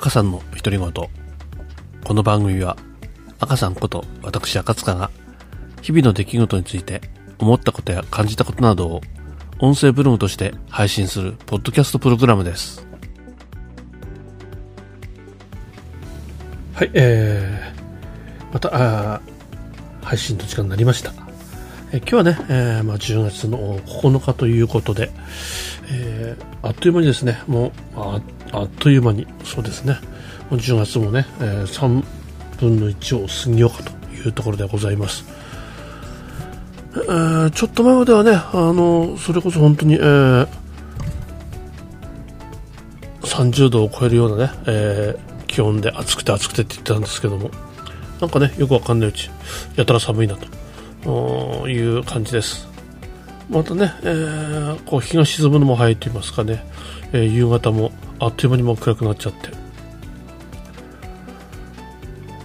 赤さんの独り言。この番組は、赤さんこと私赤塚が、日々の出来事について思ったことや感じたことなどを、音声ブログとして配信するポッドキャストプログラムです。はい、えー、また、あ配信の時間になりました。え今日はね、えーまあ、10月の9日ということで、えーあっという間にですね、もう、あっあっという間に、そうですね、10月もね、えー3分の1を過ぎようかというところでございます。えーちょっと前まではね、あの、それこそ本当に、えー30度を超えるようなね、えー気温で暑くて暑くてって言ってたんですけどもなんかねよくわかんないうちやたら寒いなという感じですまたね、えーこう日が沈むのも早いと言いますかね、えー夕方もあっという間にもう暗くなっちゃって。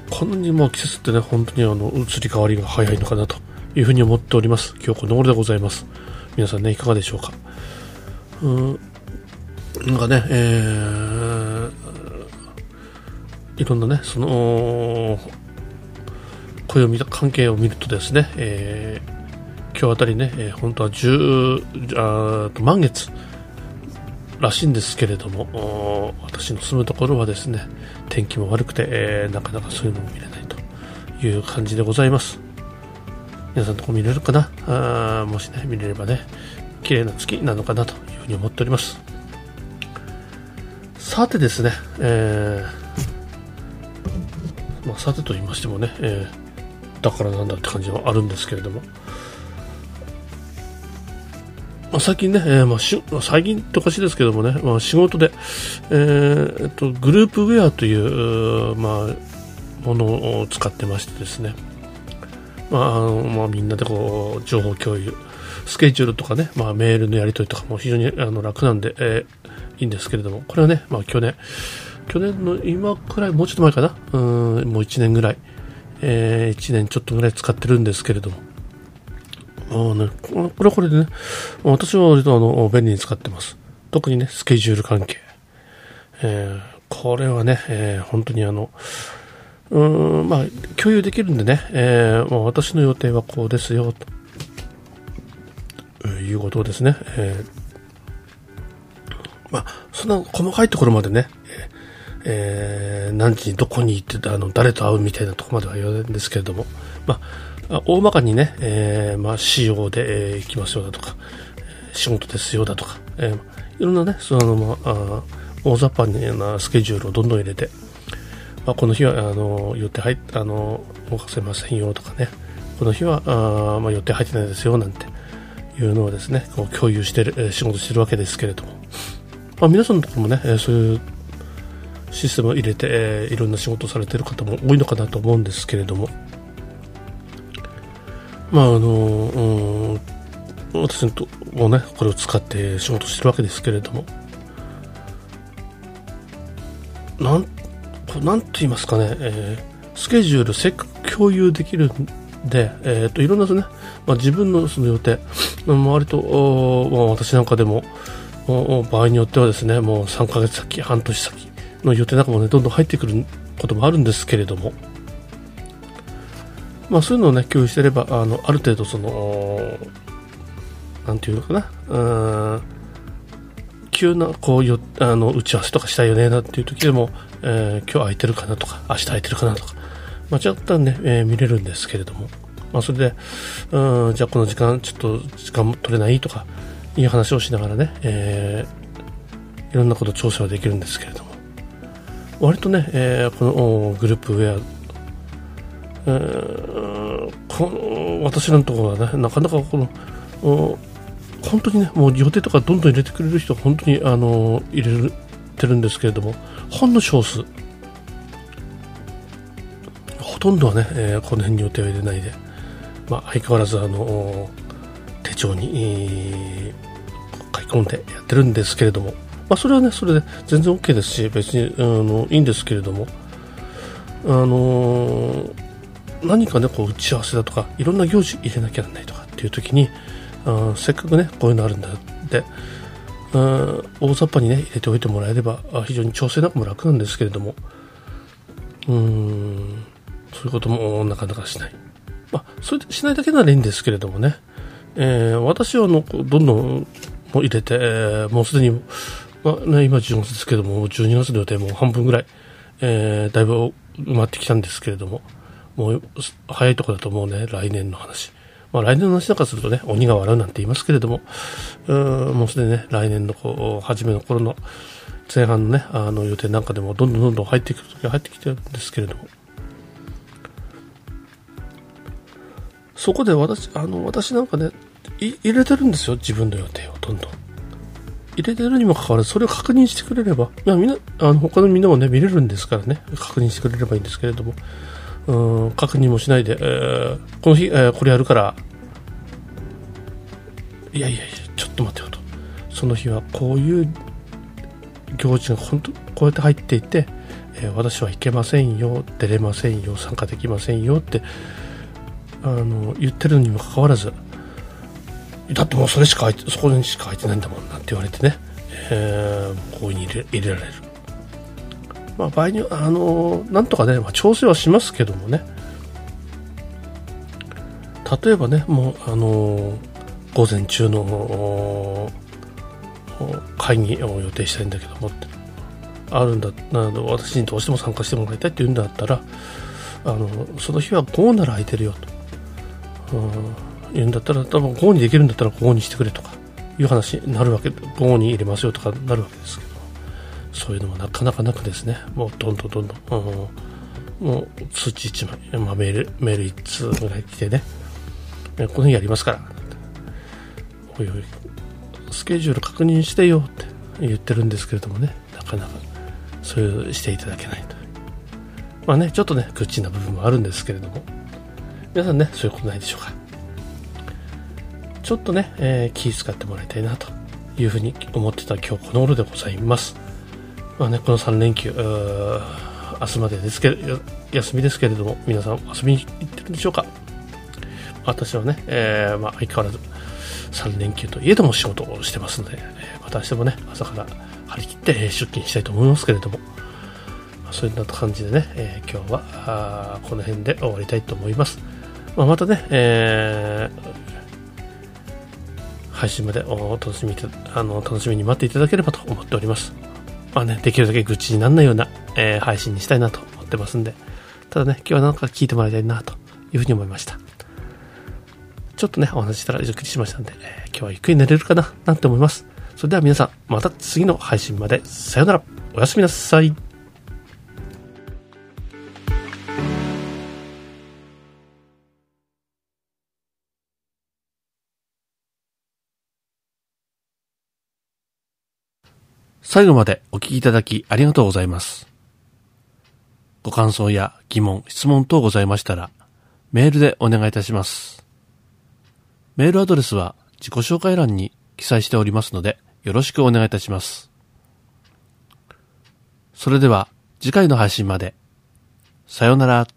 こんなにもう季節ってね本当にあの移り変わりが早いのかなというふうに思っております。今日この頃でございます。皆さんねいかがでしょうか。うんなんかね、えーいろんなね、その、暦の関係を見るとですね、えー今日あたりね、えー本当は10あと満月らしいんですけれども、私の住むところはですね、天気も悪くて、えーなかなかそういうのも見れないという感じでございます。皆さんのとこ見れるかな？あーもしね、見れればね、綺麗な月なのかなというふうに思っております。さてですね、えーまあ、さてと言いましてもね、えーだからなんだって感じはあるんですけれども、まあ、最近ね、えーまあ、しまあ最近っておかしいですけどもね、まあ、仕事で、えーっと、グループウェアという、まあ、ものを使ってましてですね、まああのまあ、みんなでこう情報共有スケジュールとかね、まあ、メールのやり取りとかも非常にあの楽なんで、えーいいんですけれどもこれはね、まあ、去年去年の今くらいもうちょっと前かな？うんもう1年ぐらい、え1年ちょっとぐらい使ってるんですけれども。あね、これはこれでね。私は割とあの便利に使ってます。特にねスケジュール関係、えーこれはね、えー本当にあのうんまあ共有できるんでね、えーまあ、私の予定はこうですよと。いうことですね、えーまあ、そんな細かいところまでね、えー何時にどこに行ってあの誰と会うみたいなところまでは言わないんですけれども、ま、あ大まかにね、えーまあ、仕様で、えー行きますよだとか、仕事ですよだとか、えーいろんなね、そのまあ、大雑把なスケジュールをどんどん入れて、まあ、この日はあの予定入っあの動かせませんよとかね、この日はあ、まあ、予定入ってないですよなんていうのをですね、こう共有してる、仕事してるわけですけれども、まあ、皆さんのところもね、えそういうシステムを入れて、えーいろんな仕事をされてる方も多いのかなと思うんですけれども、まああのうん私もねこれを使って仕事してるわけですけれども。なんなんと言いますかね、えースケジュールせっかく共有できるんで、えー、といろんなね、まあ、自分のその予定、割と、おまあ、私なんかでも場合によってはですねもう3ヶ月先半年先の予定なんかもねどんどん入ってくることもあるんですけれども。まあそういうのをね共有していればあのある程度そのなんていうのかなうん急なこうよあの打ち合わせとかしたいよねなんていう時でも、えー今日空いてるかなとか明日空いてるかなとかまあ若干ね、えー見れるんですけれども。まあそれでうんじゃあこの時間ちょっと時間も取れないとかいう話をしながらね、えーいろんなこと調整はできるんですけれども。割とね、えーこのグループウェア、えーこの私のところはねなかなかこの本当にねもう予定とかどんどん入れてくれる人は本当にあの入れてるんですけれどもほんの少数。ほとんどはね、えーこの辺に予定を入れないで、まあ、相変わらずあの手帳に、書き込んでやってるんですけれども、まあ、それはねそれで全然 OK ですし別にあのいいんですけれどもあのー何かねこう打ち合わせだとかいろんな行事入れなきゃならないとかっていう時にあせっかくねこういうのあるんだってう大雑把にね入れておいてもらえれば非常に調整なんかも楽なんですけれどもうんそういうこともなかなかしない。まあそれしないだけならいいんですけれどもね、えー、私はあのどんどんもう入れて、えー、もうすでに、まあね、今10月ですけども12月の予定も半分ぐらい、えー、だいぶ埋まってきたんですけれどももう早いとこだともうね来年の話。まあ、来年の話なんかするとね、鬼が笑うなんて言いますけれども、うーもうすでにね、来年のこう、初めの頃の前半のね、あの予定なんかでもどんどんどんどん入ってくるときは入ってきてるんですけれども、そこで私、あの、私なんかね、入れてるんですよ、自分の予定を、どんどん。入れてるにもかかわらず、それを確認してくれれば、いや、みんな、あの、他のみんなもね、見れるんですからね、確認してくれればいいんですけれども、うん確認もしないで、えー、この日、えー、これやるから。いやいやいやちょっと待ってよと。その日はこういう行事が本当こうやって入っていて、えー、私は行けませんよ出れませんよ参加できませんよってあの言ってるにもかかわらずだってもうそれしかそこにしか入ってないんだもんなって言われてね、えー、こういうに入れ入れられる。まあ、場合にあのなんとかね、まあ、調整はしますけどもね。例えばねもうあの午前中の会議を予定したいんだけどもってあるんだなの私にどうしても参加してもらいたいって言うんだったらあのその日は午後なら空いてるよと、うん、言うんだったら多分午後にできるんだったら午後にしてくれとかいう話になるわけ午後に入れますよとかなるわけですけど。そういうのもなかなかなくですね、もうどんどんどんどん、うん、もう通知1枚、まあ、メール、メール1通ぐらい来てね、この日やりますから、おいおい、スケジュール確認してよって言ってるんですけれどもね、なかなか。そういうしていただけないと。まあね、ちょっとね、愚痴な部分もあるんですけれども、皆さんね、そういうことないでしょうか。ちょっとね、えー、気遣ってもらいたいなというふうに思ってた今日この頃でございます。まあね、この3連休、明日までですけ休みですけれども、皆さん遊びに行ってるんでしょうか？私はね、えー、まあ、相変わらず3連休といえども仕事をしてますので、また明日もね、朝から張り切って出勤したいと思いますけれども、まあ、そういった感じでね、えー、今日はこの辺で終わりたいと思います。まあ、またね、えー、配信までお楽しみあの楽しみに待っていただければと思っております。まあね、できるだけ愚痴にならないような、えー、配信にしたいなと思ってますんで、ただね、今日はなんか聞いてもらいたいなというふうに思いました。ちょっとね、お話したらゆっくりしましたんで、えー、今日はゆっくり寝れるかななんて思います。それでは皆さん、また次の配信まで、さよなら、おやすみなさい。最後までお聞きいただきありがとうございます。ご感想や疑問、質問等ございましたら、メールでお願いいたします。メールアドレスは自己紹介欄に記載しておりますので、よろしくお願いいたします。それでは、次回の配信まで。さようなら。